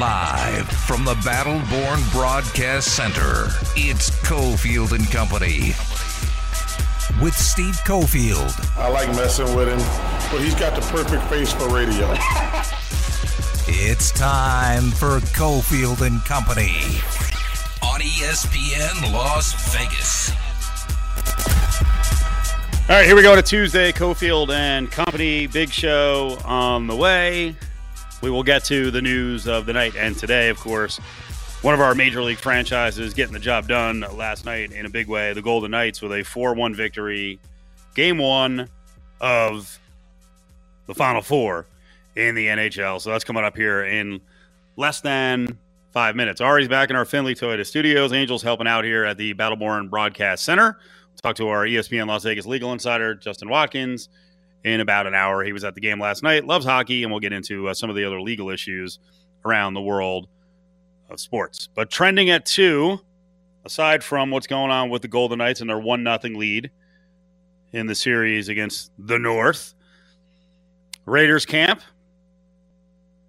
Live from the Battleborn Broadcast Center, it's Cofield and Company with Steve Cofield. I like messing with him, but he's got the perfect face for radio. it's time for Cofield and Company on ESPN Las Vegas. All right, here we go to Tuesday. Cofield and Company, big show on the way. We will get to the news of the night and today, of course. One of our major league franchises getting the job done last night in a big way. The Golden Knights with a 4 1 victory, game one of the Final Four in the NHL. So that's coming up here in less than five minutes. Ari's back in our Findlay Toyota studios. Angels helping out here at the Battleborn Broadcast Center. Talk to our ESPN Las Vegas legal insider, Justin Watkins, in about an hour. He was at the game last night, loves hockey, and we'll get into uh, some of the other legal issues around the world of sports. But trending at two, aside from what's going on with the Golden Knights and their one nothing lead in the series against the North, Raiders camp.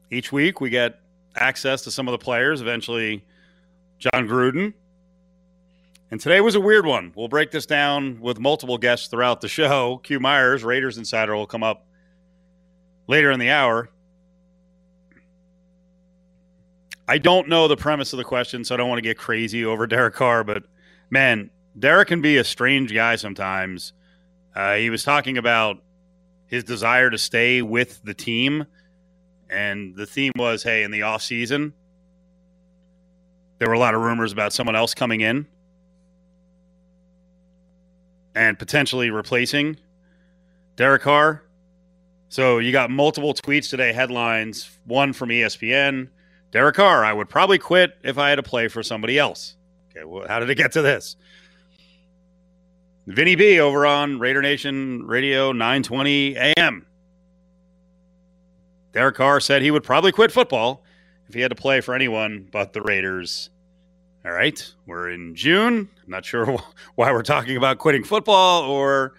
Each week we get access to some of the players. Eventually, Jon Gruden and today was a weird one. We'll break this down with multiple guests throughout the show. Q Myers, Raiders Insider, will come up later in the hour. I don't know the premise of the question, so I don't want to get crazy over Derek Carr, but man, Derek can be a strange guy sometimes. Uh, he was talking about his desire to stay with the team, and the theme was hey, in the offseason, there were a lot of rumors about someone else coming in and potentially replacing Derek Carr. So you got multiple tweets today, headlines. One from ESPN Derek Carr, I would probably quit if I had to play for somebody else. Okay, well, how did it get to this? Vinny B over on Raider Nation Radio 920 AM. Derek Carr said he would probably quit football if he had to play for anyone but the Raiders. All right, we're in June. I'm not sure why we're talking about quitting football or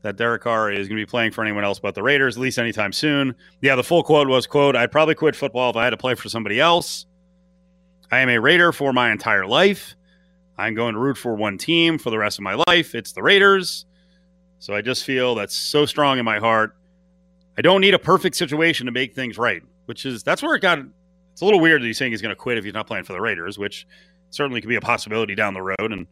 that Derek Carr is going to be playing for anyone else but the Raiders, at least anytime soon. Yeah, the full quote was, quote, I'd probably quit football if I had to play for somebody else. I am a Raider for my entire life. I'm going to root for one team for the rest of my life. It's the Raiders. So I just feel that's so strong in my heart. I don't need a perfect situation to make things right, which is that's where it got it's a little weird that he's saying he's going to quit if he's not playing for the Raiders, which certainly could be a possibility down the road. And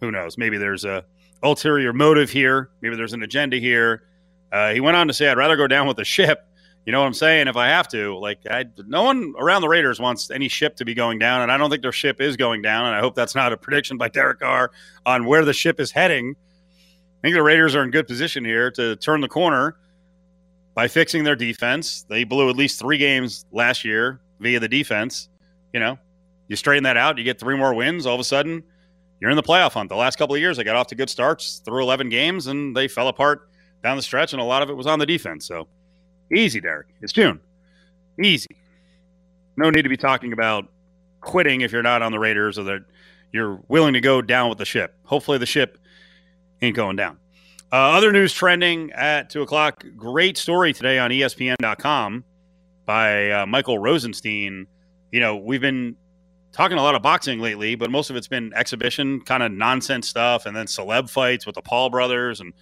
who knows? Maybe there's a ulterior motive here. Maybe there's an agenda here. Uh, he went on to say, "I'd rather go down with the ship." You know what I'm saying? If I have to, like, I, no one around the Raiders wants any ship to be going down, and I don't think their ship is going down. And I hope that's not a prediction by Derek Carr on where the ship is heading. I think the Raiders are in good position here to turn the corner by fixing their defense. They blew at least three games last year via the defense. You know, you straighten that out, you get three more wins. All of a sudden, you're in the playoff hunt. The last couple of years, they got off to good starts through 11 games, and they fell apart down the stretch, and a lot of it was on the defense. So easy, Derek. It's June. Easy. No need to be talking about quitting if you're not on the Raiders or that you're willing to go down with the ship. Hopefully, the ship ain't going down. Uh, other news trending at 2 o'clock. Great story today on ESPN.com by uh, Michael Rothstein. You know, we've been talking a lot of boxing lately, but most of it's been exhibition kind of nonsense stuff and then celeb fights with the Paul brothers. And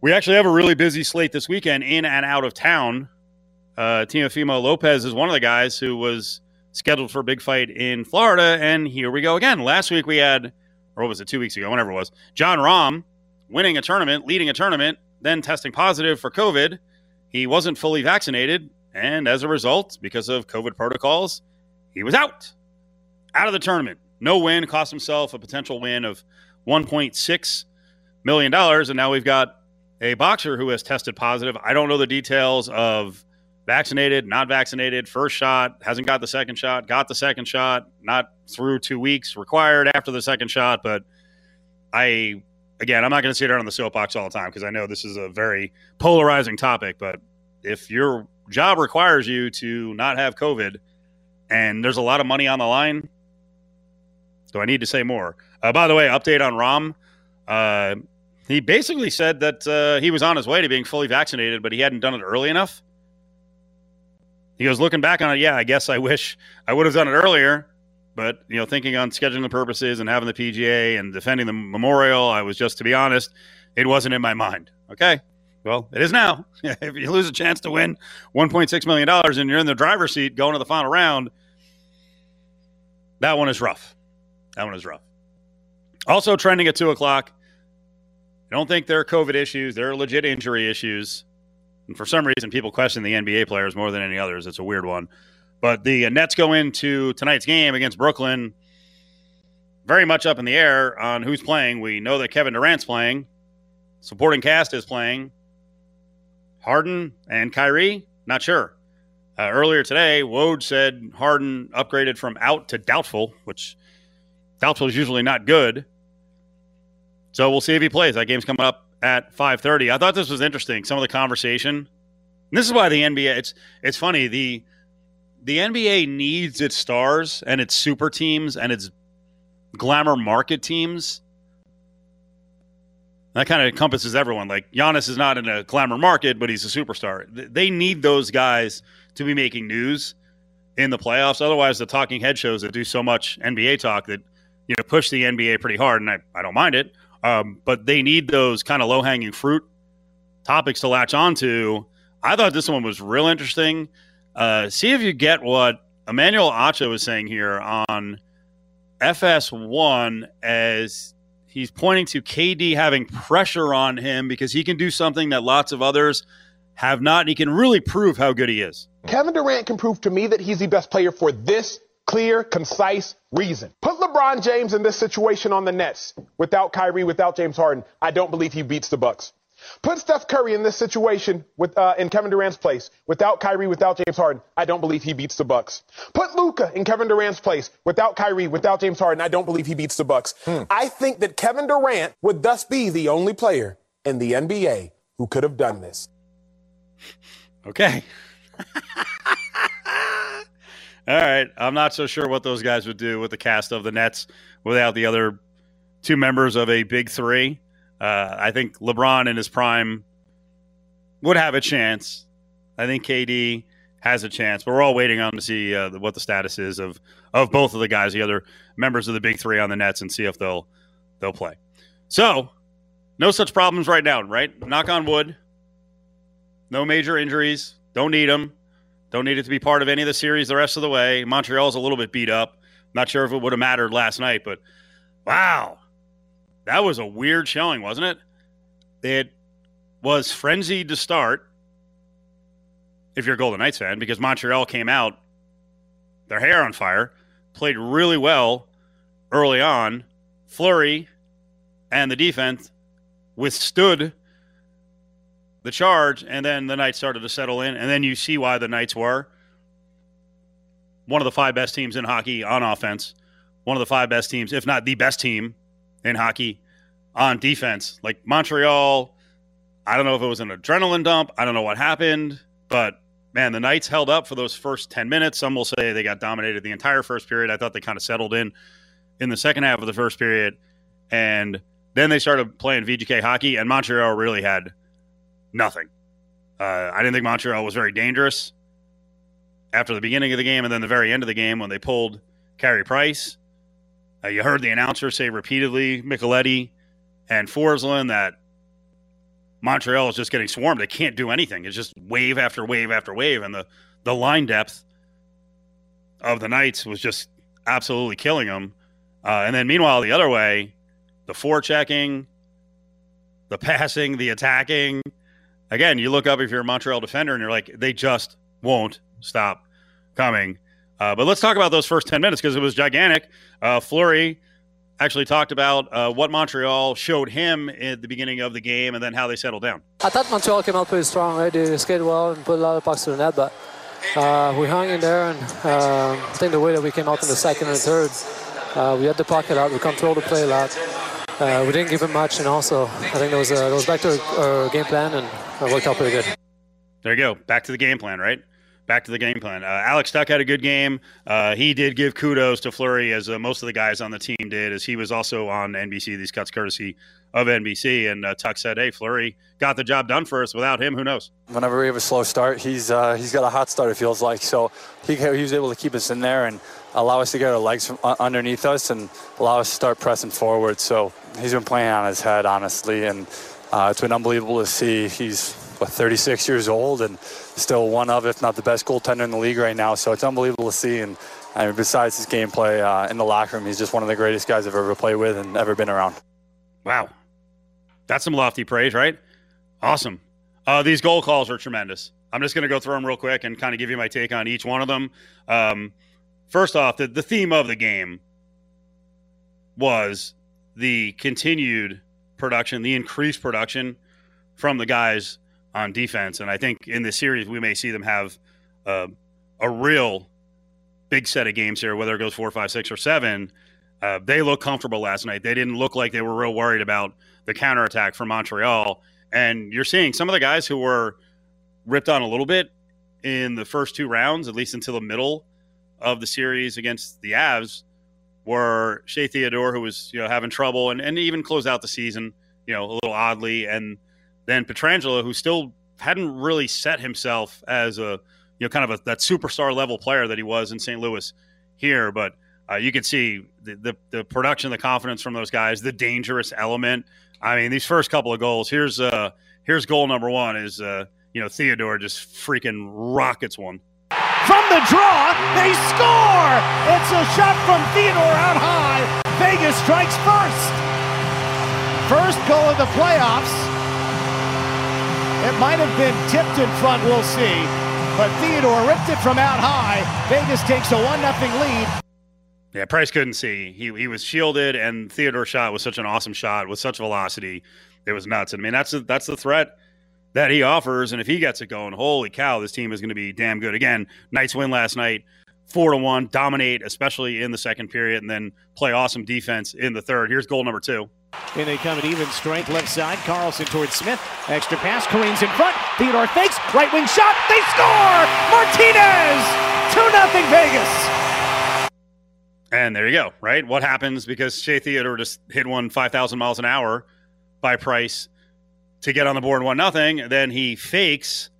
we actually have a really busy slate this weekend in and out of town. Uh, Teofimo Lopez is one of the guys who was scheduled for a big fight in Florida. And here we go again. Last week we had, or what was it, two weeks ago, whenever it was, Jon Rahm winning a tournament, leading a tournament, then testing positive for COVID. He wasn't fully vaccinated, and as a result, because of COVID protocols, he was out, out of the tournament. No win, cost himself a potential win of $1.6 million. And now we've got a boxer who has tested positive. I don't know the details of vaccinated, not vaccinated, first shot, hasn't got the second shot, got the second shot, not through two weeks required after the second shot. But I again, I'm not going to sit here on the soapbox all the time because I know this is a very polarizing topic. But if your job requires you to not have COVID and there's a lot of money on the line, do I need to say more? Uh, by the way, update on Rahm. Uh, he basically said that uh, he was on his way to being fully vaccinated, but he hadn't done it early enough. He goes, looking back on it, yeah, I guess I wish I would have done it earlier. But, you know, thinking on scheduling the purposes and having the PGA and defending the memorial, I was just, to be honest, it wasn't in my mind. Okay. Well, it is now. if you lose a chance to win $1.6 million and you're in the driver's seat going to the final round, that one is rough. That one is rough. Also trending at 2 o'clock. I don't think there are COVID issues. There are legit injury issues. And for some reason, people question the NBA players more than any others. It's a weird one. But the Nets go into tonight's game against Brooklyn very much up in the air on who's playing. We know that Kevin Durant's playing, supporting cast is playing. Harden and Kyrie, not sure. Uh, earlier today, Woj said Harden upgraded from out to doubtful, which doubtful is usually not good. So we'll see if he plays. That game's coming up at 5:30. I thought this was interesting. Some of the conversation. And this is why the NBA. It's it's funny. the The NBA needs its stars and its super teams and its glamour market teams. That kind of encompasses everyone. Like Giannis is not in a glamour market, but he's a superstar. They need those guys to be making news in the playoffs. Otherwise, the talking head shows that do so much NBA talk that you know push the NBA pretty hard, and I, I don't mind it. Um, but they need those kind of low hanging fruit topics to latch onto. I thought this one was real interesting. Uh, see if you get what Emmanuel Acho was saying here on FS1 as he's pointing to KD having pressure on him because he can do something that lots of others have not. And he can really prove how good he is. Kevin Durant can prove to me that he's the best player for this clear, concise reason. Put LeBron James in this situation on the Nets without Kyrie, without James Harden. I don't believe he beats the Bucks. Put Steph Curry in this situation with uh, in Kevin Durant's place without Kyrie, without James Harden. I don't believe he beats the Bucks. Put Luka in Kevin Durant's place without Kyrie, without James Harden. I don't believe he beats the Bucks. Hmm. I think that Kevin Durant would thus be the only player in the NBA who could have done this. Okay. All right. I'm not so sure what those guys would do with the cast of the Nets without the other two members of a big three. Uh, I think LeBron in his prime would have a chance. I think KD has a chance, but we're all waiting on to see uh, what the status is of of both of the guys, the other members of the big three on the Nets, and see if they'll they'll play. So, no such problems right now, right? Knock on wood. No major injuries. Don't need them. Don't need it to be part of any of the series the rest of the way. Montreal's a little bit beat up. Not sure if it would have mattered last night, but wow. That was a weird showing, wasn't it? It was frenzied to start if you're a Golden Knights fan because Montreal came out their hair on fire, played really well early on. Fleury and the defense withstood the charge, and then the Knights started to settle in, and then you see why the Knights were one of the five best teams in hockey on offense, one of the five best teams, if not the best team in hockey on defense. Like Montreal, I don't know if it was an adrenaline dump. I don't know what happened, but man, the Knights held up for those first 10 minutes. Some will say they got dominated the entire first period. I thought they kind of settled in in the second half of the first period. And then they started playing VGK hockey, and Montreal really had nothing. Uh, I didn't think Montreal was very dangerous after the beginning of the game and then the very end of the game when they pulled Carey Price. Uh, you heard the announcer say repeatedly, Micheletti and Forslund, that Montreal is just getting swarmed. They can't do anything. It's just wave after wave after wave. And the, the line depth of the Knights was just absolutely killing them. Uh, and then meanwhile, the other way, the forechecking, the passing, the attacking, again, you look up if you're a Montreal defender and you're like, they just won't stop coming. Uh, but let's talk about those first 10 minutes because it was gigantic. Uh, Fleury actually talked about uh, what Montreal showed him at the beginning of the game and then how they settled down. I thought Montreal came out pretty strong, right? They skated well and put a lot of pucks to the net, but uh, we hung in there. And uh, I think the way that we came out in the second and third, uh, we had the pocket out, we controlled the play a lot. Uh, we didn't give him much, and also I think there was, a, was back to our, our game plan, and it worked out pretty good. There you go. Back to the game plan, right? Back to the game plan. Uh, Alex Tuch had a good game. Uh, he did give kudos to Fleury, as uh, most of the guys on the team did, as he was also on NBC. These cuts courtesy of NBC. And uh, Tuch said, "Hey, Fleury got the job done for us. Without him, who knows?" Whenever we have a slow start, he's uh, he's got a hot start. It feels like so he he was able to keep us in there and allow us to get our legs from underneath us and allow us to start pressing forward. So he's been playing on his head, honestly, and uh, it's been unbelievable to see. He's what, 36 years old and still one of, if not the best goaltender in the league right now. So it's unbelievable to see. And I mean, besides his gameplay uh, in the locker room, he's just one of the greatest guys I've ever played with and ever been around. Wow, that's some lofty praise, right? Awesome. Uh, these goal calls are tremendous. I'm just going to go through them real quick and kind of give you my take on each one of them. Um, first off, the, the theme of the game was the continued production, the increased production from the guys on defense. And I think in this series, we may see them have uh, a real big set of games here, whether it goes four, five, six, or seven. Uh, they look comfortable last night. They didn't look like they were real worried about the counterattack from Montreal. And you're seeing some of the guys who were ripped on a little bit in the first two rounds, at least until the middle of the series against the Avs, were Shea Theodore, who was you know having trouble, and, and even closed out the season, you know, a little oddly, and then Pietrangelo, who still hadn't really set himself as a you know kind of a, that superstar level player that he was in St. Louis here, but uh, you can see the, the, the production, the confidence from those guys, the dangerous element. I mean, these first couple of goals. Here's uh here's goal number one is uh you know Theodore just freaking rockets one. From the draw, they score! It's a shot from Theodore out high. Vegas strikes first. First goal of the playoffs. It might have been tipped in front, we'll see. But Theodore ripped it from out high. Vegas takes a 1 0 lead. Yeah, Price couldn't see. He he was shielded, and Theodore shot was such an awesome shot with such velocity. It was nuts. I mean, that's a, that's the threat that he offers. And if he gets it going, holy cow, this team is going to be damn good. Again, Knights win last night, four to one, dominate, especially in the second period, and then play awesome defense in the third. Here's goal number two. And they come at even strength left side. Karlsson towards Smith. Extra pass. Kareem's in front. Theodore fakes. Right wing shot. They score! Martinez! 2 0 Vegas. And there you go, right? What happens because Shea Theodore just hit one 5,000 miles an hour by Price to get on the board 1 nothing. Then he fakes.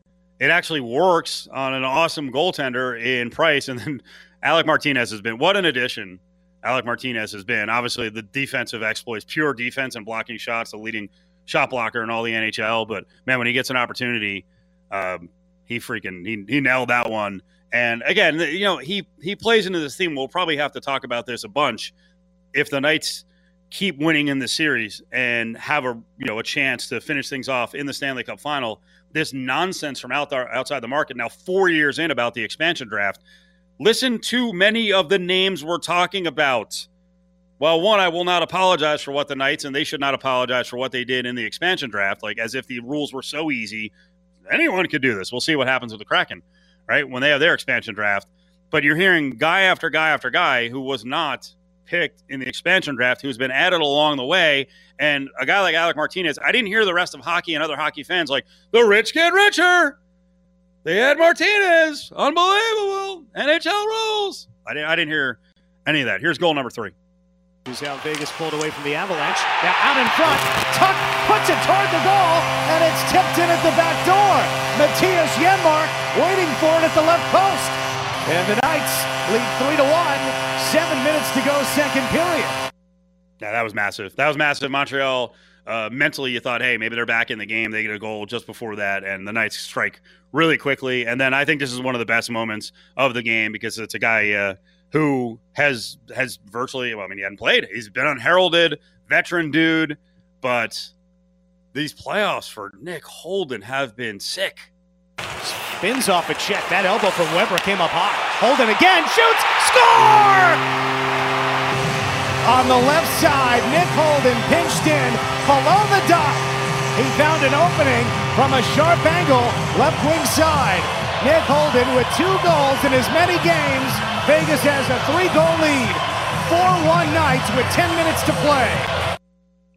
It actually works on an awesome goaltender in Price. And then Alec Martinez has been, what an addition Alec Martinez has been. Obviously, the defensive exploits, pure defense and blocking shots, the leading shot blocker in all the NHL. But man, when he gets an opportunity, um, he freaking he, he nailed that one. And again, you know, he he plays into this theme. We'll probably have to talk about this a bunch if the Knights keep winning in the series and have a you know a chance to finish things off in the Stanley Cup final. This nonsense from out there outside the market now four years in about the expansion draft Listen to many of the names we're talking about. Well, one, I will not apologize for what the Knights, and they should not apologize for what they did in the expansion draft, like as if the rules were so easy. Anyone could do this. We'll see what happens with the Kraken, right? When they have their expansion draft. But you're hearing guy after guy after guy who was not picked in the expansion draft, who's been added along the way. And a guy like Alec Martinez, I didn't hear the rest of hockey and other hockey fans like, the rich get richer. They had Martinez. Unbelievable. NHL rules. I didn't, I didn't hear any of that. Here's goal number three. Who's how Vegas pulled away from the Avalanche. Now out in front. Tuch puts it toward the goal, and it's tipped in at the back door. Mattias Janmark waiting for it at the left post. And the Knights lead three to one. Seven minutes to go, second period. Yeah, that was massive. That was massive. Montreal uh, mentally you thought, hey, maybe they're back in the game. They get a goal just before that, and the Knights strike really quickly. And then I think this is one of the best moments of the game because it's a guy uh, who has has virtually, well, I mean, he hadn't played. He's been unheralded, veteran dude, but these playoffs for Nick Holden have been sick. Spins off a check. That elbow from Weber came up high. Holden again shoots, score! On the left side, Nick Holden pinched in below the dot. He found an opening from a sharp angle, left wing side. Nick Holden with two goals in as many games. Vegas has a three-goal lead. 4-1 Knights with 10 minutes to play.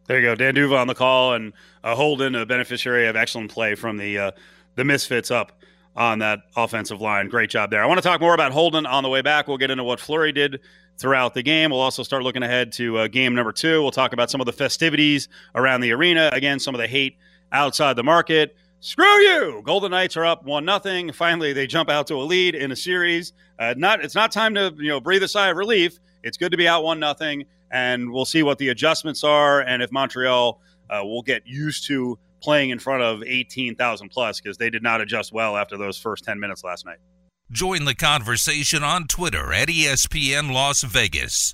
There you go, Dan D'Uva on the call, and uh, Holden, a beneficiary of excellent play from the uh, the Misfits up on that offensive line. Great job there. I want to talk more about Holden on the way back. We'll get into what Fleury did throughout the game. We'll also start looking ahead to uh, game number two. We'll talk about some of the festivities around the arena. Again, some of the hate outside the market. Screw you! Golden Knights are up one nothing. Finally, they jump out to a lead in a series. Uh, not it's not time to you know breathe a sigh of relief. It's good to be out one nothing, and we'll see what the adjustments are and if Montreal uh, will get used to playing in front of eighteen thousand plus because they did not adjust well after those first ten minutes last night. Join the conversation on Twitter at ESPN Las Vegas.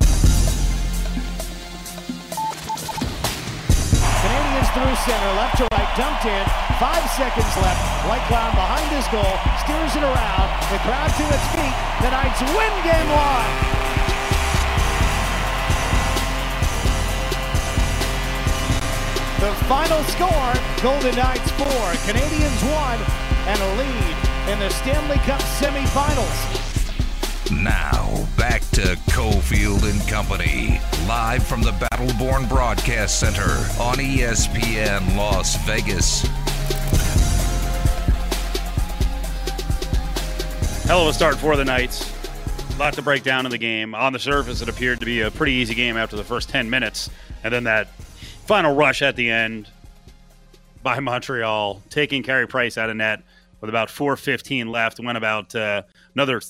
Canadians through center, left to right, dumped in. Five seconds left. Whitecloud behind his goal, steers it around. The crowd to its feet. The Knights win game one. The final score Golden Knights 4, Canadians 1, and a lead in the Stanley Cup semifinals. Now, back to Cofield and Company, live from the Battleborn Broadcast Center on ESPN Las Vegas. Hell of a start for the Knights. A lot to break down in the game. On the surface, it appeared to be a pretty easy game after the first 10 minutes. And then that final rush at the end by Montreal, taking Carey Price out of net with about 4.15 left, went about uh, another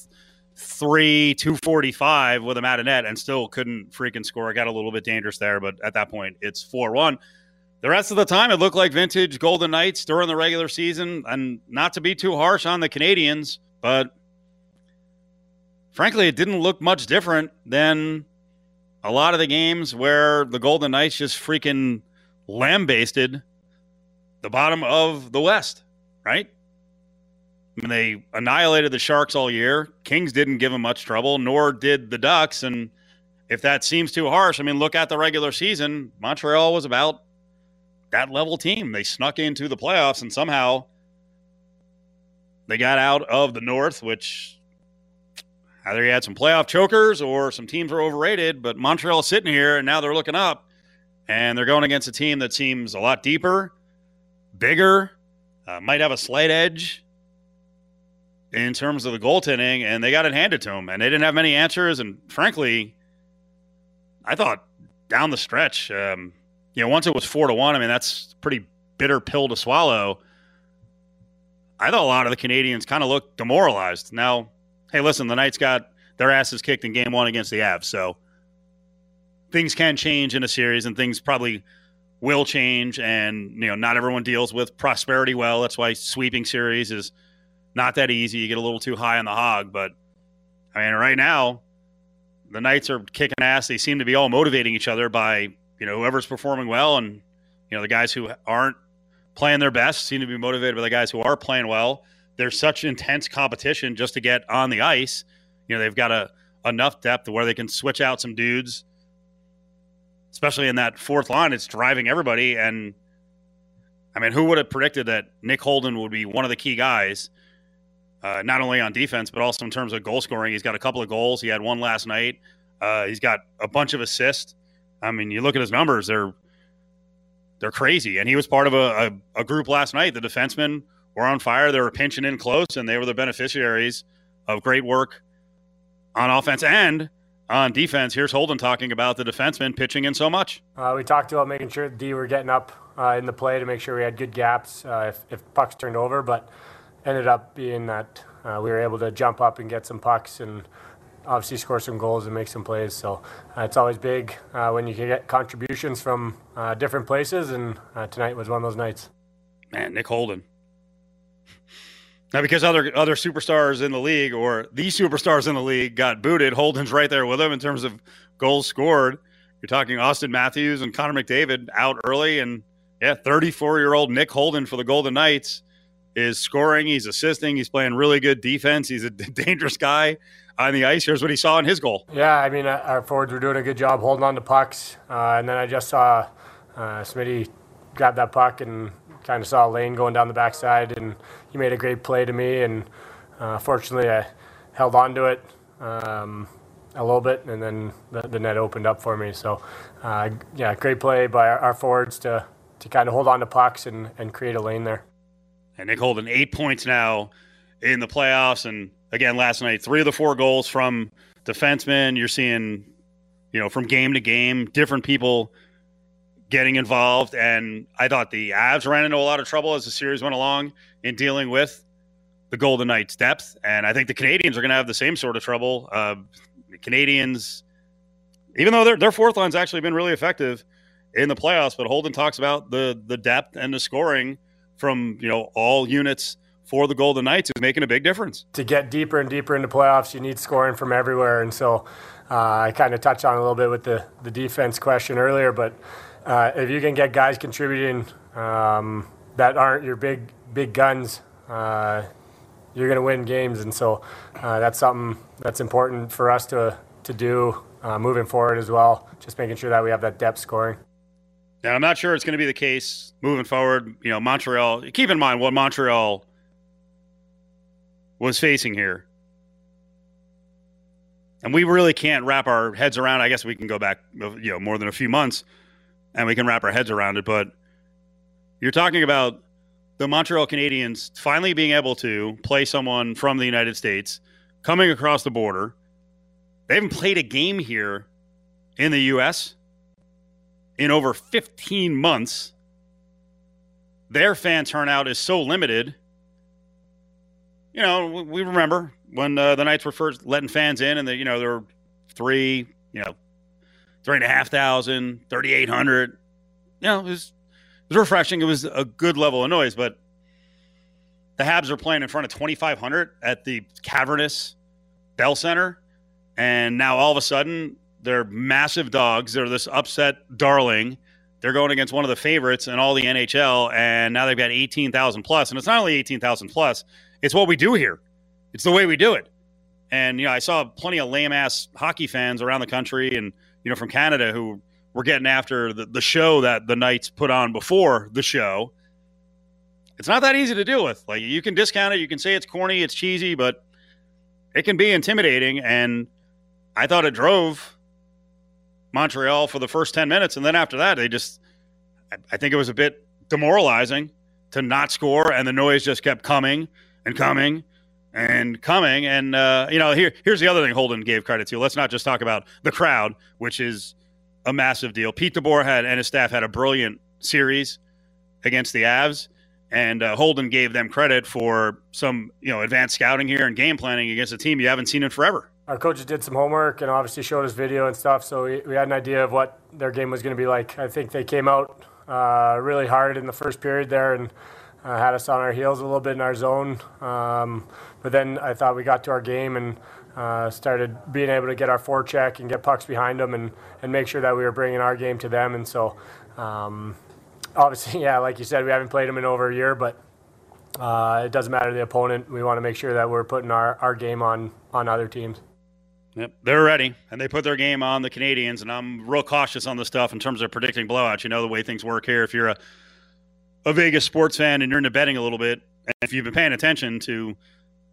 three, 245 with him out of net and still couldn't freaking score. Got a little bit dangerous there, but at that point, it's 4 1. The rest of the time, it looked like vintage Golden Knights during the regular season. And not to be too harsh on the Canadians, but frankly, it didn't look much different than a lot of the games where the Golden Knights just freaking lambasted the bottom of the West, right? I mean, they annihilated the Sharks all year. Kings didn't give them much trouble, nor did the Ducks. And if that seems too harsh, I mean, look at the regular season. Montreal was about that level team. They snuck into the playoffs and somehow they got out of the North, which either you had some playoff chokers or some teams were overrated. But Montreal's sitting here and now they're looking up and they're going against a team that seems a lot deeper, bigger, uh, might have a slight edge in terms of the goaltending, and they got it handed to them, and they didn't have many answers. And frankly, I thought down the stretch, um, you know, once it was four to one, I mean, that's a pretty bitter pill to swallow. I thought a lot of the Canadians kind of looked demoralized. Now, hey, listen, the Knights got their asses kicked in game one against the Avs, so things can change in a series, and things probably will change. And you know, not everyone deals with prosperity well. That's why sweeping series is not that easy. You get a little too high on the hog, but I mean, right now, the Knights are kicking ass. They seem to be all motivating each other by you know whoever's performing well, and you know the guys who aren't playing their best seem to be motivated by the guys who are playing well. There's such intense competition just to get on the ice. You know they've got a enough depth where they can switch out some dudes, especially in that fourth line. It's driving everybody, and I mean, who would have predicted that Nick Holden would be one of the key guys? uh, not only on defense, but also in terms of goal scoring. He's got a couple of goals. He had one last night. Uh, he's got a bunch of assists. I mean, you look at his numbers; they're they're crazy. And he was part of a, a, a group last night. The defensemen were on fire. They were pinching in close, and they were the beneficiaries of great work on offense and on defense. Here's Holden talking about the defensemen pitching in so much. Uh, we talked about making sure D were getting up uh, in the play to make sure we had good gaps uh, if, if pucks turned over, but ended up being that uh, we were able to jump up and get some pucks and obviously score some goals and make some plays. So uh, it's always big uh, when you can get contributions from uh, different places, and uh, tonight was one of those nights. Man, Nick Holden. Now, because other other superstars in the league or these superstars in the league got booted, Holden's right there with them in terms of goals scored. You're talking Auston Matthews and Connor McDavid out early, and yeah, 34 year old Nick Holden for the Golden Knights is scoring. He's assisting. He's playing really good defense. He's a dangerous guy on the ice. Here's what he saw in his goal. Yeah, I mean, uh, our forwards were doing a good job holding on to pucks. Uh, and then I just saw uh, Smitty grab that puck and kind of saw a lane going down the backside. And he made a great play to me. And uh, fortunately, I held on to it um, a little bit. And then the, the, net opened up for me. So, uh, yeah, great play by our, our forwards to, to kind of hold on to pucks and, and create a lane there. And Nick Holden, eight points now in the playoffs. And again, last night, three of the four goals from defensemen. You're seeing, you know, from game to game, different people getting involved. And I thought the Avs ran into a lot of trouble as the series went along in dealing with the Golden Knights' depth. And I think the Canadians are going to have the same sort of trouble. Uh, the Canadiens, even though their, their fourth line's actually been really effective in the playoffs, but Holden talks about the the depth and the scoring from you know all units for the Golden Knights is making a big difference. To get deeper and deeper into playoffs, you need scoring from everywhere, and so uh, I kind of touched on a little bit with the the defense question earlier, but uh, if you can get guys contributing um, that aren't your big big guns, uh, you're going to win games, and so uh, that's something that's important for us to to do uh, moving forward as well. Just making sure that we have that depth scoring. Now, I'm not sure it's going to be the case moving forward. You know, Montreal. Keep in mind what Montreal was facing here. And we really can't wrap our heads around. I guess we can go back, you know, more than a few months, and we can wrap our heads around it. But you're talking about the Montreal Canadiens finally being able to play someone from the United States coming across the border. They haven't played a game here in the U.S. in over 15 months. Their fan turnout is so limited you know, we remember when uh, the Knights were first letting fans in, and the, you know there were three, you know, three and a half thousand, thirty eight hundred. You know, it was it was refreshing. It was a good level of noise, but the Habs are playing in front of twenty five hundred at the cavernous Bell Center, and now all of a sudden they're massive dogs. They're this upset darling. They're going against one of the favorites in all the NHL, and now they've got eighteen thousand plus. And it's not only eighteen thousand plus it's what we do here. It's the way we do it. And you know, I saw plenty of lame ass hockey fans around the country and you know from Canada who were getting after the, the show that the Knights put on before the show. It's not that easy to deal with. Like you can discount it, you can say it's corny, it's cheesy, but it can be intimidating. And I thought it drove Montreal for the first 10 minutes. And then after that, they just, I think it was a bit demoralizing to not score. And the noise just kept coming and coming and coming. And uh, you know, here here's the other thing Holden gave credit to. Let's not just talk about the crowd, which is a massive deal. Pete DeBoer had and his staff had a brilliant series against the Avs, and uh, Holden gave them credit for some you know advanced scouting here and game planning against a team you haven't seen in forever. Our coaches did some homework and obviously showed us video and stuff, so we, we had an idea of what their game was going to be like. I think they came out uh, really hard in the first period there and uh, had us on our heels a little bit in our zone. Um, but then I thought we got to our game and uh, started being able to get our forecheck and get pucks behind them and, and make sure that we were bringing our game to them. And so, um, obviously, yeah, like you said, we haven't played them in over a year, but uh, it doesn't matter the opponent. We want to make sure that we're putting our, our game on, on other teams. Yep, they're ready, and they put their game on the Canadians. And I'm real cautious on this stuff in terms of predicting blowouts. You know the way things work here. If you're a a Vegas sports fan and you're into betting a little bit, and if you've been paying attention to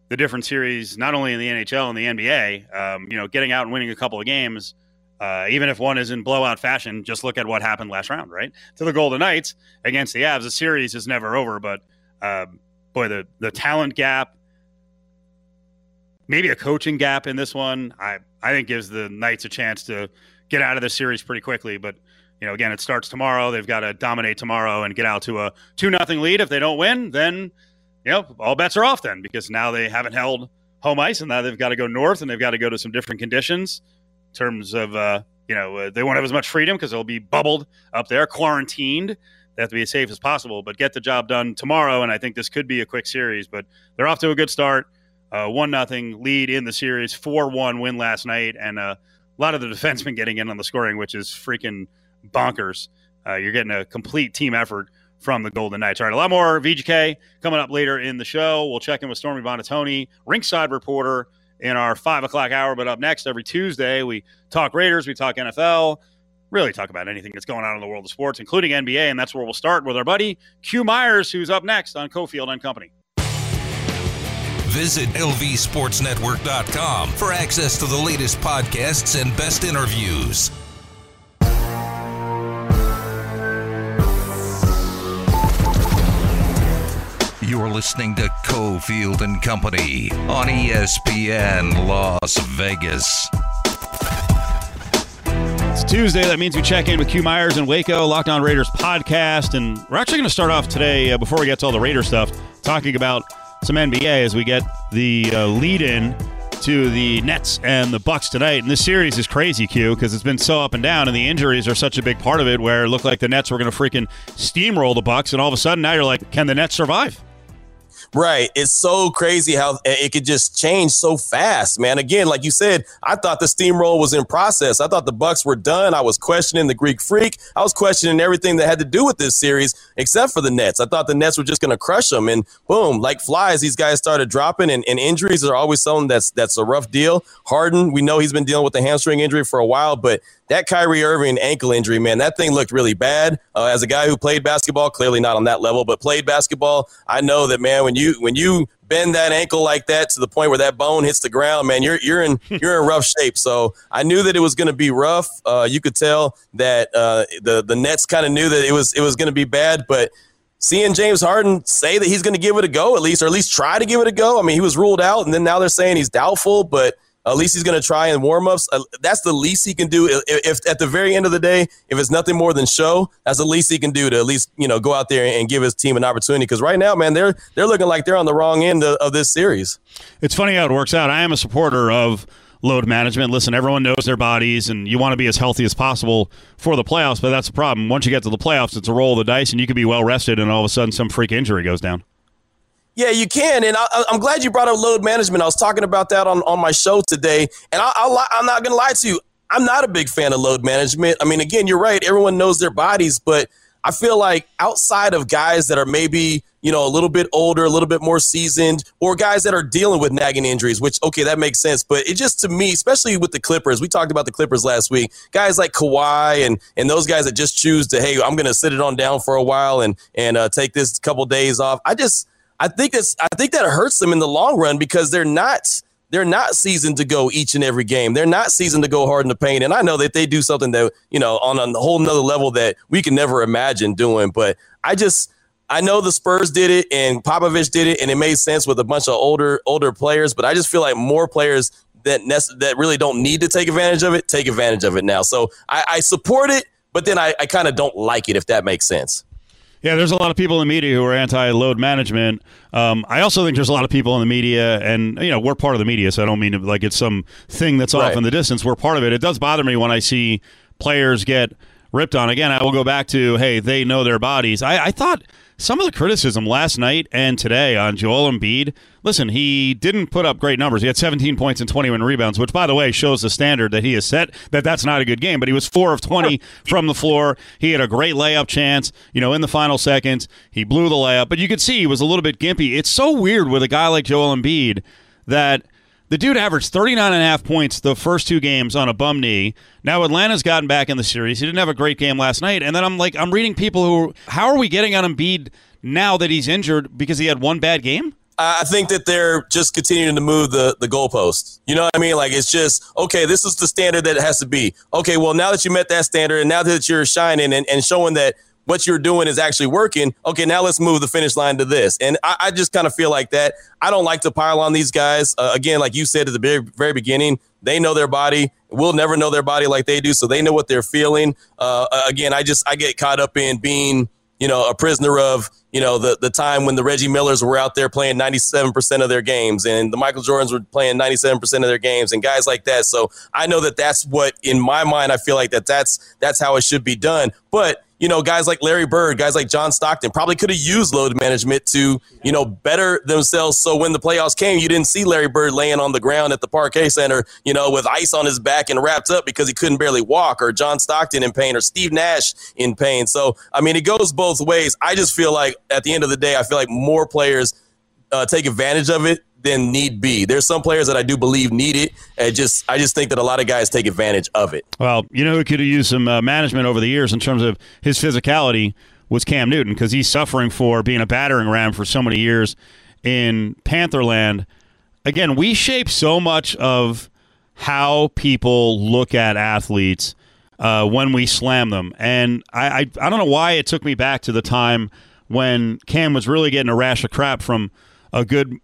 the different series, not only in the NHL and the NBA, um, you know, getting out and winning a couple of games, uh, even if one is in blowout fashion, just look at what happened last round, right? To the Golden Knights against the Avs, the series is never over, but uh, boy, the the talent gap, maybe a coaching gap in this one, I I think gives the Knights a chance to get out of the series pretty quickly, but you know, again, it starts tomorrow. They've got to dominate tomorrow and get out to a two nothing lead. If they don't win, then you know all bets are off. Then because now they haven't held home ice, and now they've got to go north, and they've got to go to some different conditions in terms of uh, you know uh, they won't have as much freedom because they'll be bubbled up there, quarantined. They have to be as safe as possible, but get the job done tomorrow. And I think this could be a quick series, but they're off to a good start. Uh, one nothing lead in the series, four one win last night, and uh, a lot of the defensemen getting in on the scoring, which is freaking bonkers. Uh, you're getting a complete team effort from the Golden Knights. All right, a lot more VGK coming up later in the show. We'll check in with Stormy Buonantony, ringside reporter, in our five o'clock hour. But up next, every Tuesday, we talk Raiders, we talk NFL, really talk about anything that's going on in the world of sports, including NBA. And that's where we'll start with our buddy Q Myers, who's up next on Cofield and Company. Visit lvsportsnetwork.com for access to the latest podcasts and best interviews. Listening to Cofield and Company on ESPN Las Vegas. It's Tuesday. That means we check in with Q Myers and Waco, Locked On Raiders podcast. And we're actually going to start off today, uh, before we get to all the Raider stuff, talking about some NBA as we get the uh, lead in to the Nets and the Bucks tonight. And this series is crazy, Q, because it's been so up and down, and the injuries are such a big part of it. Where it looked like the Nets were going to freaking steamroll the Bucks, and all of a sudden now you're like, can the Nets survive? Right. It's so crazy how it could just change so fast, man. Again, like you said, I thought the steamroll was in process. I thought the Bucks were done. I was questioning the Greek freak. I was questioning everything that had to do with this series, except for the Nets. I thought the Nets were just going to crush them, and boom, like flies, these guys started dropping. And, and injuries are always something that's that's a rough deal. Harden, we know he's been dealing with the hamstring injury for a while, but that Kyrie Irving ankle injury, man, that thing looked really bad. Uh, as a guy who played basketball, clearly not on that level, but played basketball, I know that man, when you when you bend that ankle like that to the point where that bone hits the ground, man, you're you're in you're in rough shape. So I knew that it was going to be rough. Uh, you could tell that uh, the the Nets kind of knew that it was it was going to be bad, but seeing James Harden say that he's going to give it a go at least, or at least try to give it a go. I mean, he was ruled out, and then now they're saying he's doubtful, but at least he's going to try in warmups. Uh, that's the least he can do. If, if, at the very end of the day, if it's nothing more than show, that's the least he can do to at least you know go out there and give his team an opportunity. Because right now, man, they're they're looking like they're on the wrong end of, of this series. It's funny how it works out. I am a supporter of load management. Listen, everyone knows their bodies, and you want to be as healthy as possible for the playoffs. But that's the problem. Once you get to the playoffs, it's a roll of the dice, and you can be well rested, and all of a sudden, some freak injury goes down. Yeah, you can, and I, am glad you brought up load management. I was talking about that on, on my show today, and I, I, I'm not going to lie to you. I'm not a big fan of load management. I mean, again, you're right. Everyone knows their bodies, but I feel like outside of guys that are maybe you know a little bit older, a little bit more seasoned, or guys that are dealing with nagging injuries, which okay, that makes sense. But it just to me, especially with the Clippers, we talked about the Clippers last week. Guys like Kawhi and and those guys that just choose to hey, I'm going to sit it on down for a while and and uh, take this couple days off. I just I think that's I think that hurts them in the long run because they're not they're not seasoned to go each and every game. They're not seasoned to go hard in the paint. And I know that they do something that, you know, on a whole nother level that we can never imagine doing. But I just I know the Spurs did it and Popovich did it and it made sense with a bunch of older older players, but I just feel like more players that that really don't need to take advantage of it, take advantage of it now. So I, I support it, but then I, I kind of don't like it if that makes sense. Yeah, there's a lot of people in the media who are anti-load management. Um, I also think there's a lot of people in the media, and you know we're part of the media, so I don't mean to, like it's some thing that's right. off in the distance. We're part of it. It does bother me when I see players get ripped on. Again, I will go back to hey, they know their bodies. I, I thought some of the criticism last night and today on Joel Embiid. Listen, he didn't put up great numbers. He had 17 points and 21 rebounds, which, by the way, shows the standard that he has set. That that's not a good game. But he was four of 20 from the floor. He had a great layup chance. You know, in the final seconds, he blew the layup. But you could see he was a little bit gimpy. It's so weird with a guy like Joel Embiid that the dude averaged 39 and a half points the first two games on a bum knee. Now Atlanta's gotten back in the series. He didn't have a great game last night. And then I'm like, I'm reading people who, how are we getting on Embiid now that he's injured because he had one bad game? I think that they're just continuing to move the the goalpost. You know what I mean? Like it's just okay. This is the standard that it has to be. Okay, well now that you met that standard and now that you're shining and, and showing that what you're doing is actually working. Okay, now let's move the finish line to this. And I, I just kind of feel like that. I don't like to pile on these guys. Uh, again, like you said at the very, very beginning, they know their body. We'll never know their body like they do, so they know what they're feeling. Uh, again, I just I get caught up in being you know a prisoner of you know the the time when the Reggie Millers were out there playing 97% of their games and the Michael Jordans were playing 97% of their games and guys like that. So I know that that's what in my mind I feel like that that's that's how it should be done. But you know, guys like Larry Bird, guys like John Stockton probably could have used load management to, you know, better themselves. So when the playoffs came, you didn't see Larry Bird laying on the ground at the Parquet Center, you know, with ice on his back and wrapped up because he couldn't barely walk, or John Stockton in pain, or Steve Nash in pain. So, I mean, it goes both ways. I just feel like at the end of the day, I feel like more players uh, take advantage of it than need be. There's some players that I do believe need it. And just I just think that a lot of guys take advantage of it. Well, you know who could have used some uh, management over the years in terms of his physicality was Cam Newton because he's suffering for being a battering ram for so many years in Pantherland. Again, we shape so much of how people look at athletes uh, when we slam them, and I, I I don't know why it took me back to the time when Cam was really getting a rash of crap from a good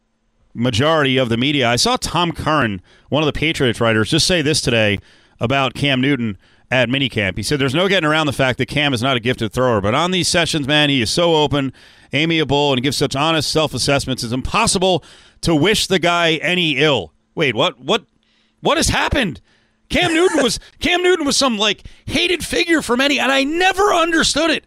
majority of the media. I saw Tom Curran, one of the Patriots writers, just say this today about Cam Newton at minicamp. He said there's no getting around the fact that Cam is not a gifted thrower, but on these sessions, man, he is so open, amiable, and gives such honest self-assessments. It's impossible to wish the guy any ill. Wait, what? What? What has happened? Cam Newton was Cam Newton was some like hated figure for many, and I never understood it.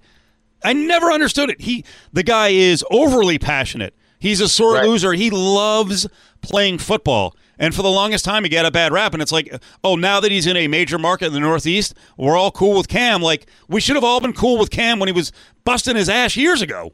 I never understood it. He the guy is overly passionate. He's a sore right. loser. He loves playing football. And for the longest time, he got a bad rap. And it's like, oh, now that he's in a major market in the Northeast, we're all cool with Cam. Like, we should have all been cool with Cam when he was busting his ass years ago.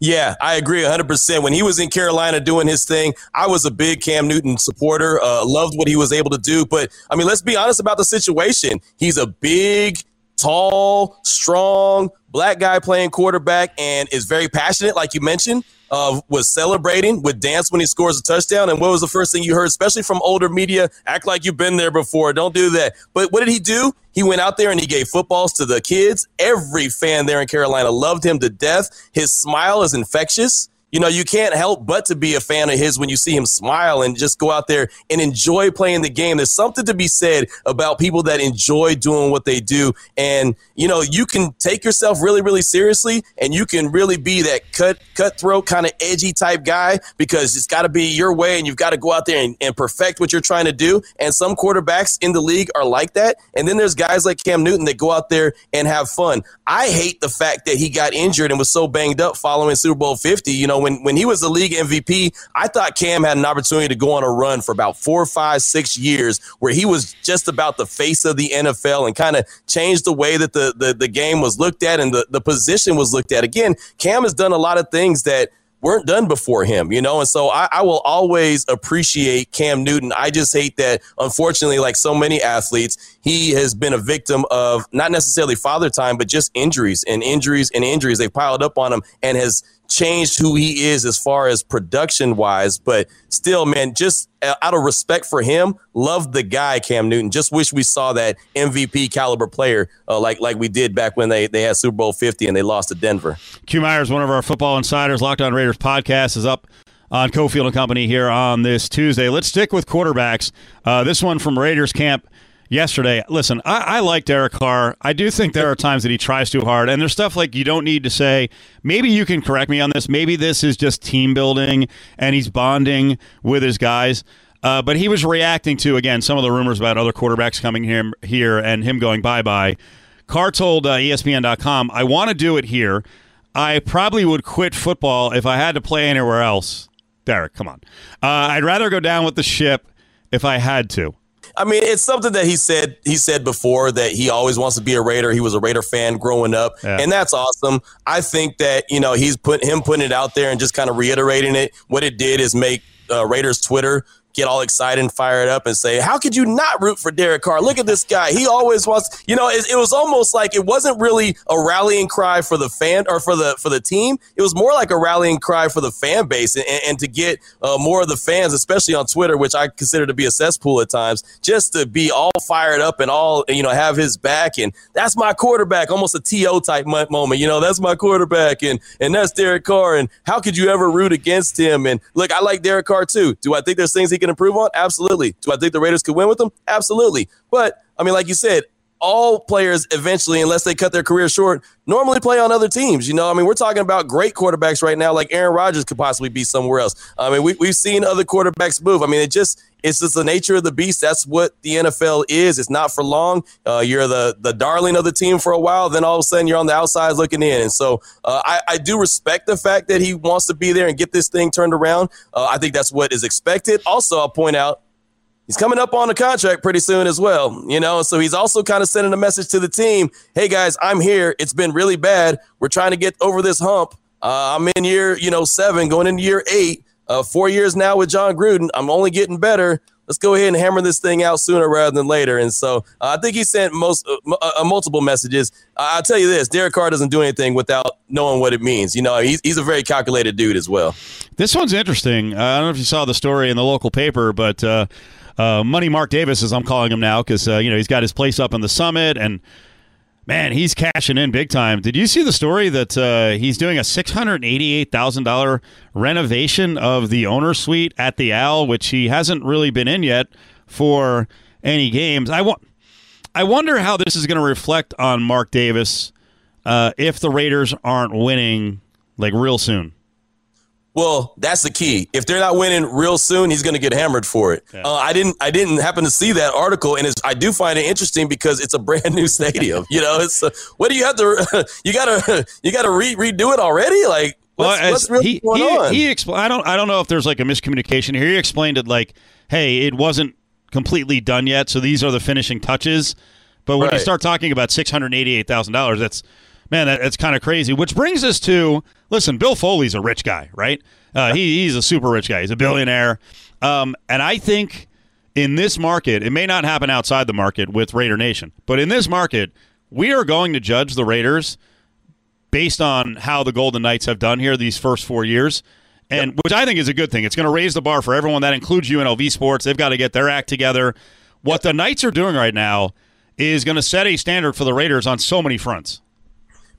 Yeah, I agree 100%. When he was in Carolina doing his thing, I was a big Cam Newton supporter, uh, loved what he was able to do. But, I mean, let's be honest about the situation. He's a big, tall, strong, black guy playing quarterback and is very passionate, like you mentioned uh, was celebrating, with dance when he scores a touchdown. And what was the first thing you heard, especially from older media? Act like you've been there before. Don't do that. But what did he do? He went out there and he gave footballs to the kids. Every fan there in Carolina loved him to death. His smile is infectious you know, you can't help but to be a fan of his when you see him smile and just go out there and enjoy playing the game. There's something to be said about people that enjoy doing what they do. And, you know, you can take yourself really, really seriously and you can really be that cut, cutthroat, kind of edgy type guy because it's got to be your way and you've got to go out there and, and perfect what you're trying to do. And some quarterbacks in the league are like that. And then there's guys like Cam Newton that go out there and have fun. I hate the fact that he got injured and was so banged up following Super Bowl 50. You know, when when he was the league MVP, I thought Cam had an opportunity to go on a run for about four, five, six years where he was just about the face of the NFL and kind of changed the way that the, the the game was looked at and the, the position was looked at. Again, Cam has done a lot of things that weren't done before him, you know? And so I, I, will always appreciate Cam Newton. I just hate that, unfortunately, like so many athletes, he has been a victim of not necessarily father time, but just injuries and injuries and injuries. They piled up on him and has changed who he is as far as production wise, but still, man, just out of respect for him, love the guy Cam Newton. Just wish we saw that MVP caliber player uh, like like we did back when they they had Super Bowl Fifty and they lost to Denver. Q Myers, one of our football insiders, Locked On Raiders podcast is up on Cofield and Company here on this Tuesday. Let's stick with quarterbacks. Uh, this one from Raiders camp yesterday. Listen, I, I like Derek Carr. I do think there are times that he tries too hard, and there's stuff like you don't need to say. Maybe you can correct me on this. Maybe this is just team building, and he's bonding with his guys. Uh, but he was reacting to again some of the rumors about other quarterbacks coming here, here and him going bye bye. Carr told uh, ESPN.com, "I want to do it here. I probably would quit football if I had to play anywhere else." Derek, come on. Uh, I'd rather go down with the ship if I had to. I mean, it's something that he said he said before that he always wants to be a Raider. He was a Raider fan growing up, yeah. and that's awesome. I think that you know he's put him putting it out there and just kind of reiterating it. What it did is make uh, Raiders Twitter get all excited and fired up and say, "How could you not root for Derek Carr? Look at this guy. He always wants." You know, it, it, was almost like it wasn't really a rallying cry for the fan or for the for the team. It was more like a rallying cry for the fan base and, and to get uh, more of the fans, especially on Twitter, which I consider to be a cesspool at times, just to be all fired up and all you know have his back. And that's my quarterback, almost a to type moment. You know, that's my quarterback, and and that's Derek Carr. And how could you ever root against him? And look, I like Derek Carr too. Do I think there's things he can improve on? Absolutely. Do I think the Raiders could win with them? Absolutely. But I mean, like you said, all players eventually, unless they cut their career short, normally play on other teams. You know, I mean, we're talking about great quarterbacks right now, like Aaron Rodgers could possibly be somewhere else. I mean, we, we've seen other quarterbacks move. I mean, it just it's just the nature of the beast. That's what the NFL is. It's not for long. Uh, you're the the darling of the team for a while, then all of a sudden you're on the outside looking in. And so uh, I, I, do respect the fact that he wants to be there and get this thing turned around. Uh, I think that's what is expected. Also, I'll point out he's coming up on a contract pretty soon as well. You know, so he's also kind of sending a message to the team: Hey guys, I'm here. It's been really bad. We're trying to get over this hump. Uh, I'm in year, you know, seven, going into year eight. Uh, four years now with Jon Gruden. I'm only getting better. Let's go ahead and hammer this thing out sooner rather than later. And so uh, I think he sent most uh, uh multiple messages. I'll tell you this: Derek Carr doesn't do anything without knowing what it means. You know, he's he's a very calculated dude as well. This one's interesting. Uh, I don't know if you saw the story in the local paper, but. Uh, Money Mark Davis, as I'm calling him now, because you know he's got his place up in the summit, and Man, he's cashing in big time. Did you see the story that uh, he's doing a six hundred eighty-eight thousand dollar renovation of the owner suite at the Al, which he hasn't really been in yet for any games. I want. I wonder how this is going to reflect on Mark Davis uh, if the Raiders aren't winning like real soon. Well, that's the key. If they're not winning real soon, he's going to get hammered for it. Yeah. Uh, I didn't. I didn't happen to see that article, and I do find it interesting because it's a brand new stadium. you know, it's uh, what do you have to? you gotta you gotta re- redo it already. Like, what's, well, what's really he, going he, on? He expl- I don't. I don't know if there's like a miscommunication here. He explained it like, hey, it wasn't completely done yet, so these are the finishing touches. But when right. you start talking about six hundred eighty-eight thousand dollars, that's man, that, that's kind of crazy. Which brings us to listen. Bill Foley's a rich guy, right? Uh, he, he's a super rich guy. He's a billionaire. Um, and I think in this market, it may not happen outside the market with Raider Nation, but in this market, we are going to judge the Raiders based on how the Golden Knights have done here these first four years. And yep. which I think is a good thing. It's going to raise the bar for everyone. That includes UNLV Sports. They've got to get their act together. What the Knights are doing right now is going to set a standard for the Raiders on so many fronts.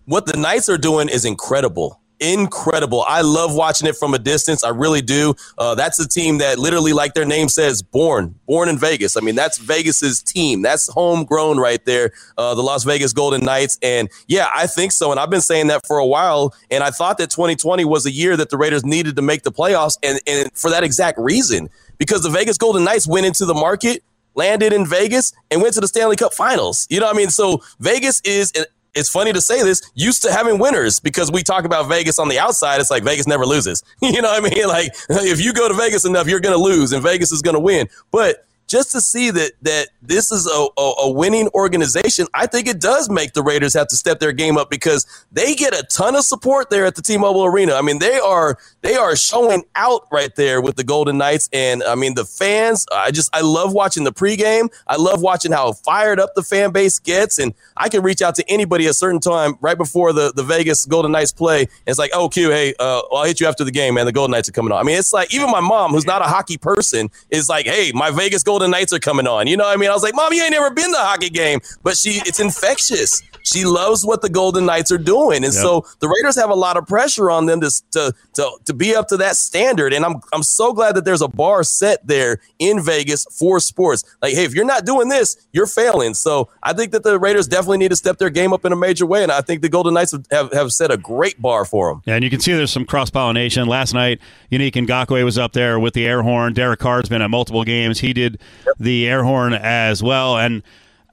What the Knights are doing is incredible incredible. I love watching it from a distance. I really do. Uh, that's a team that literally, like their name says, born, born in Vegas. I mean, that's Vegas's team. That's homegrown right there. Uh, the Las Vegas Golden Knights. And yeah, I think so. And I've been saying that for a while. And I thought that 2020 was a year that the Raiders needed to make the playoffs. And, and for that exact reason, because the Vegas Golden Knights went into the market landed in Vegas and went to the Stanley Cup Finals. You know what I mean? So Vegas is an it's funny to say this, used to having winners because we talk about Vegas on the outside. It's like Vegas never loses. you know what I mean? Like if you go to Vegas enough, you're going to lose and Vegas is going to win. But just to see that that this is a, a, a, winning organization, I think it does make the Raiders have to step their game up because they get a ton of support there at the T-Mobile Arena. I mean, they are they are showing out right there with the Golden Knights, and I mean the fans. I just I love watching the pregame. I love watching how fired up the fan base gets, and I can reach out to anybody a certain time right before the the Vegas Golden Knights play. And it's like, oh, Q, hey, uh, I'll hit you after the game, man. The Golden Knights are coming on. I mean, it's like even my mom, who's not a hockey person, is like, hey, my Vegas Golden Golden Knights are coming on. You know what I mean? I was like, Mom, you ain't never been to a hockey game. But she it's infectious. She loves what the Golden Knights are doing. And yep. so the Raiders have a lot of pressure on them to, to, to, to be up to that standard. And I'm, I'm so glad that there's a bar set there in Vegas for sports. Like, hey, if you're not doing this, you're failing. So I think that the Raiders definitely need to step their game up in a major way. And I think the Golden Knights have, have set a great bar for them. Yeah, and you can see there's some cross pollination. Last night, Yannick Ngakoue was up there with the air horn. Derek Carr's been at multiple games. He did. The air horn as well. And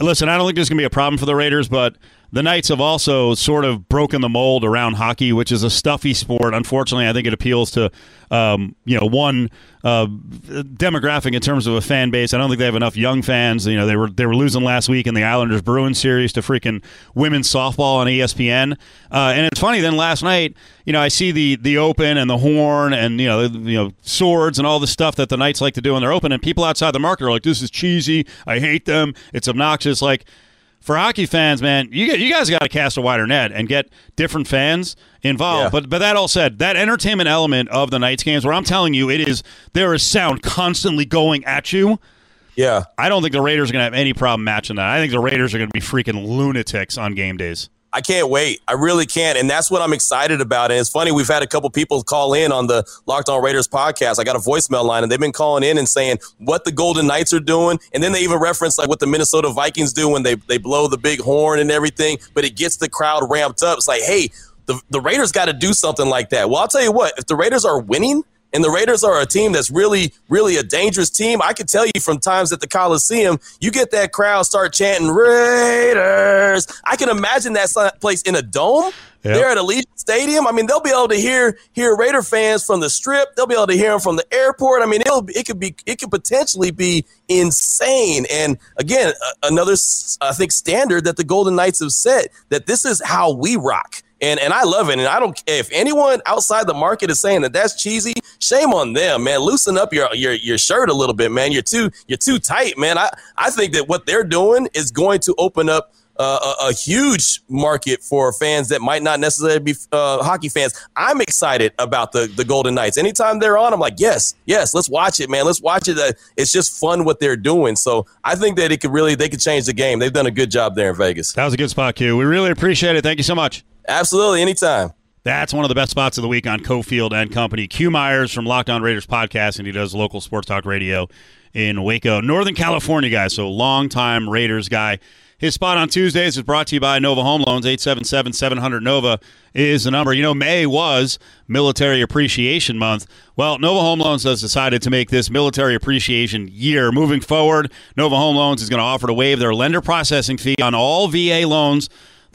listen, I don't think there's going to be a problem for the Raiders, but the Knights have also sort of broken the mold around hockey, which is a stuffy sport. Unfortunately, I think it appeals to um, you know one uh, demographic in terms of a fan base. I don't think they have enough young fans. You know, they were they were losing last week in the Islanders Bruins series to freaking women's softball on ESPN. Uh, and it's funny. Then last night, you know, I see the the Open and the horn and you know you know swords and all the stuff that the Knights like to do in their Open, and people outside the market are like, "This is cheesy. I hate them. It's obnoxious." Like for hockey fans, man, you you guys got to cast a wider net and get different fans involved. Yeah. But but that all said, that entertainment element of the Knights games, where I'm telling you, it is there is sound constantly going at you. Yeah, I don't think the Raiders are going to have any problem matching that. I think the Raiders are going to be freaking lunatics on game days. I can't wait. I really can't. And that's what I'm excited about. And it's funny, we've had a couple people call in on the Locked On Raiders podcast. I got a voicemail line and they've been calling in and saying what the Golden Knights are doing. And then they even reference like what the Minnesota Vikings do when they, they blow the big horn and everything, but it gets the crowd ramped up. It's like, hey, the, the Raiders got to do something like that. Well, I'll tell you what, if the Raiders are winning – and the Raiders are a team that's really, really a dangerous team. I can tell you from times at the Coliseum, you get that crowd start chanting Raiders. I can imagine that place in a dome. Yep. They're at Allegiant Stadium. I mean, they'll be able to hear hear Raider fans from the Strip. They'll be able to hear them from the airport. I mean, it'll it could be it could potentially be insane. And again, another I think standard that the Golden Knights have set that this is how we rock and and I love it. And I don't if anyone outside the market is saying that that's cheesy, shame on them, man. Loosen up your your your shirt a little bit, man. You're too you're too tight, man. I I think that what they're doing is going to open up uh, a, a, huge market for fans that might not necessarily be uh, hockey fans. I'm excited about the the Golden Knights. Anytime they're on, I'm like, yes, yes, let's watch it, man. Let's watch it. Uh, it's just fun what they're doing. So I think that it could really they could change the game. They've done a good job there in Vegas. That was a good spot, Q. We really appreciate it. Thank you so much. Absolutely, anytime. That's one of the best spots of the week on Cofield and Company. Q Myers from Locked On Raiders podcast, and he does local sports talk radio in Waco, Northern California, guys. So long time Raiders guy. His spot on Tuesdays is brought to you by Nova Home Loans. 877 700 Nova is the number. You know, May was Military Appreciation Month. Well, Nova Home Loans has decided to make this Military Appreciation Year. Moving forward, Nova Home Loans is going to offer to waive their lender processing fee on all VA loans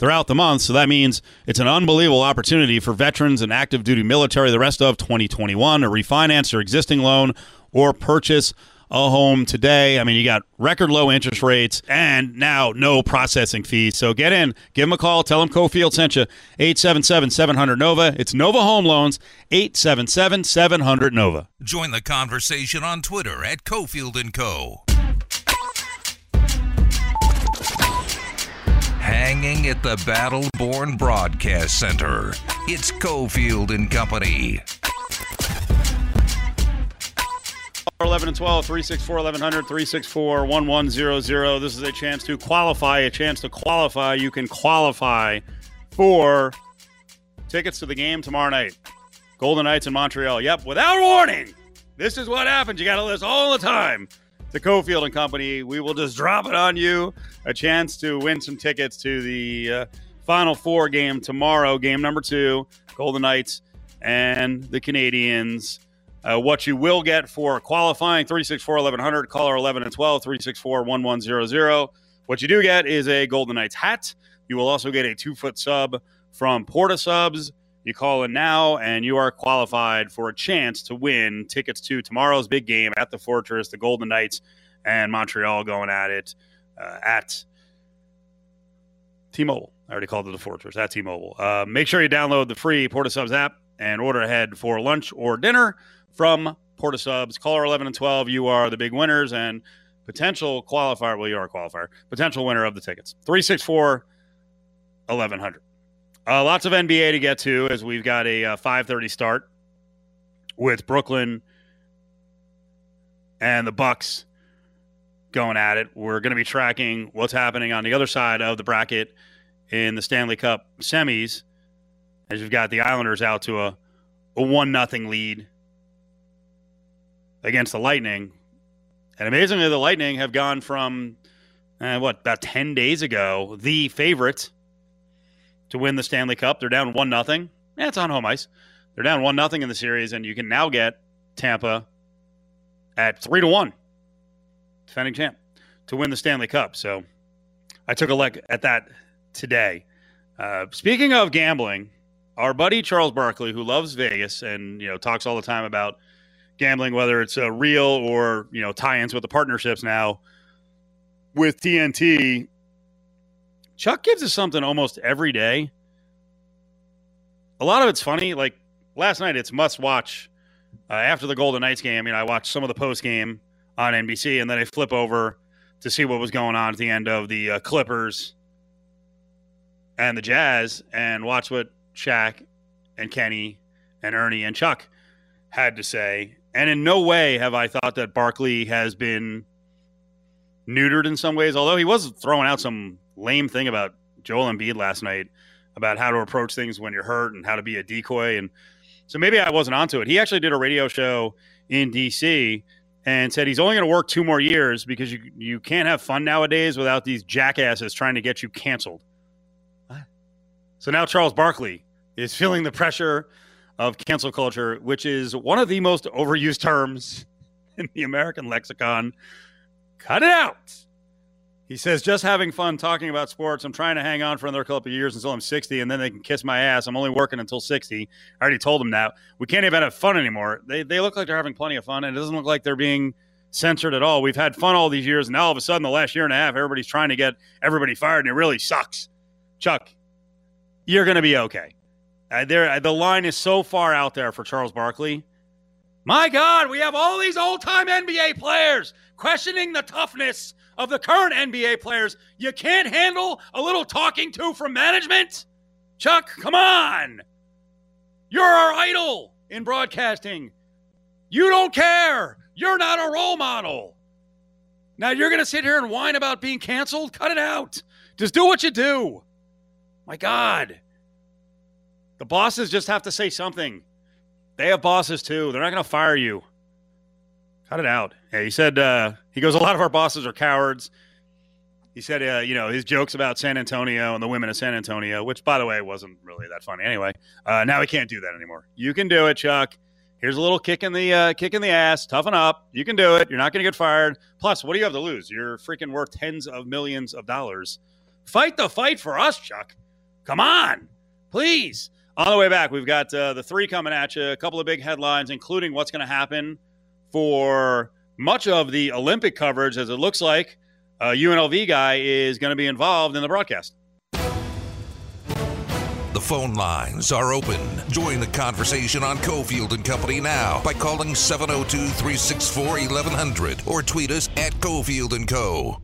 throughout the month. So that means it's an unbelievable opportunity for veterans and active duty military the rest of 2021 to refinance their existing loan or purchase a home today. I mean, you got record low interest rates and now no processing fees. So get in, give them a call, tell them Cofield sent you. 877 700 Nova. It's Nova Home Loans, 877 700 Nova. Join the conversation on Twitter at Cofield and Co. Hanging at the Battleborn Broadcast Center. It's Cofield and Company. 11 and 12, 364 1100, 364 1100. This is a chance to qualify, a chance to qualify. You can qualify for tickets to the game tomorrow night. Golden Knights in Montreal. Yep, without warning. This is what happens. You got to listen all the time to Cofield and Company. We will just drop it on you. A chance to win some tickets to the uh, Final Four game tomorrow, game number two. Golden Knights and the Canadiens. Uh, what you will get for qualifying 364 1100, caller 11 and 12, 364 1100. What you do get is a Golden Knights hat. You will also get a two foot sub from Port of Subs. You call in now, and you are qualified for a chance to win tickets to tomorrow's big game at the Fortress, the Golden Knights and Montreal going at it uh, at T Mobile. I already called it the Fortress at T Mobile. Uh, make sure you download the free Port of Subs app and order ahead for lunch or dinner from Port of Subs. Caller 11 and 12, you are the big winners and potential qualifier. Well, you are a qualifier, potential winner of the tickets. 364 1100. Uh, lots of NBA to get to as we've got a uh, 5:30 start with Brooklyn and the Bucks going at it. We're going to be tracking what's happening on the other side of the bracket in the Stanley Cup semis, as you've got the Islanders out to a, a one nothing lead against the Lightning. And amazingly, the Lightning have gone from uh, what about ten days ago, the favorite to win the Stanley Cup. They're down one nothing. Yeah, it's on home ice. They're down one nothing in the series, and you can now get Tampa at three to one, defending champ, to win the Stanley Cup. So I took a look at that today. Uh, speaking of gambling, our buddy Charles Barkley, who loves Vegas and you know talks all the time about gambling, whether it's a real or you know tie-ins with the partnerships now with TNT. Chuck gives us something almost every day. A lot of it's funny. Like last night, it's must watch. Uh, after the Golden Knights game, you know, I watched some of the post game on NBC, and then I flip over to see what was going on at the end of the uh, Clippers and the Jazz, and watch what Shaq and Kenny and Ernie and Chuck had to say. And in no way have I thought that Barkley has been neutered in some ways, although he was throwing out some lame thing about Joel Embiid last night about how to approach things when you're hurt and how to be a decoy. And so maybe I wasn't onto it. He actually did a radio show in DC and said he's only going to work two more years because you you can't have fun nowadays without these jackasses trying to get you canceled. So now Charles Barkley is feeling the pressure of cancel culture, which is one of the most overused terms in the American lexicon. Cut it out. He says, just having fun talking about sports. I'm trying to hang on for another couple of years until I'm 60, and then they can kiss my ass. I'm only working until 60. I already told them that. We can't even have fun anymore. They, they look like they're having plenty of fun, and it doesn't look like they're being censored at all. We've had fun all these years, and now all of a sudden, the last year and a half, everybody's trying to get everybody fired, and it really sucks. Chuck, you're going to be okay. Uh, there, the line is so far out there for Charles Barkley. My God, we have all these old time NBA players questioning the toughness of the current NBA players. You can't handle a little talking to from management? Chuck, come on. You're our idol in broadcasting. You don't care. You're not a role model. Now you're going to sit here and whine about being canceled? Cut it out. Just do what you do. My God. The bosses just have to say something. They have bosses too. They're not going to fire you. Cut it out. Yeah, he said, uh, he goes, a lot of our bosses are cowards. He said, uh, you know, his jokes about San Antonio and the women of San Antonio, which, by the way, wasn't really that funny. Anyway, uh, now he can't do that anymore. You can do it, Chuck. Here's a little kick in the uh, kick in the ass. Toughen up. You can do it. You're not going to get fired. Plus, what do you have to lose? You're freaking worth tens of millions of dollars. Fight the fight for us, Chuck. Come on, please. On the way back, we've got uh, the three coming at you. A couple of big headlines, including what's going to happen for much of the Olympic coverage, as it looks like uh, a UNLV guy is going to be involved in the broadcast. The phone lines are open. Join the conversation on Cofield and Company now by calling 702 364 1100 or tweet us at Cofield and Co.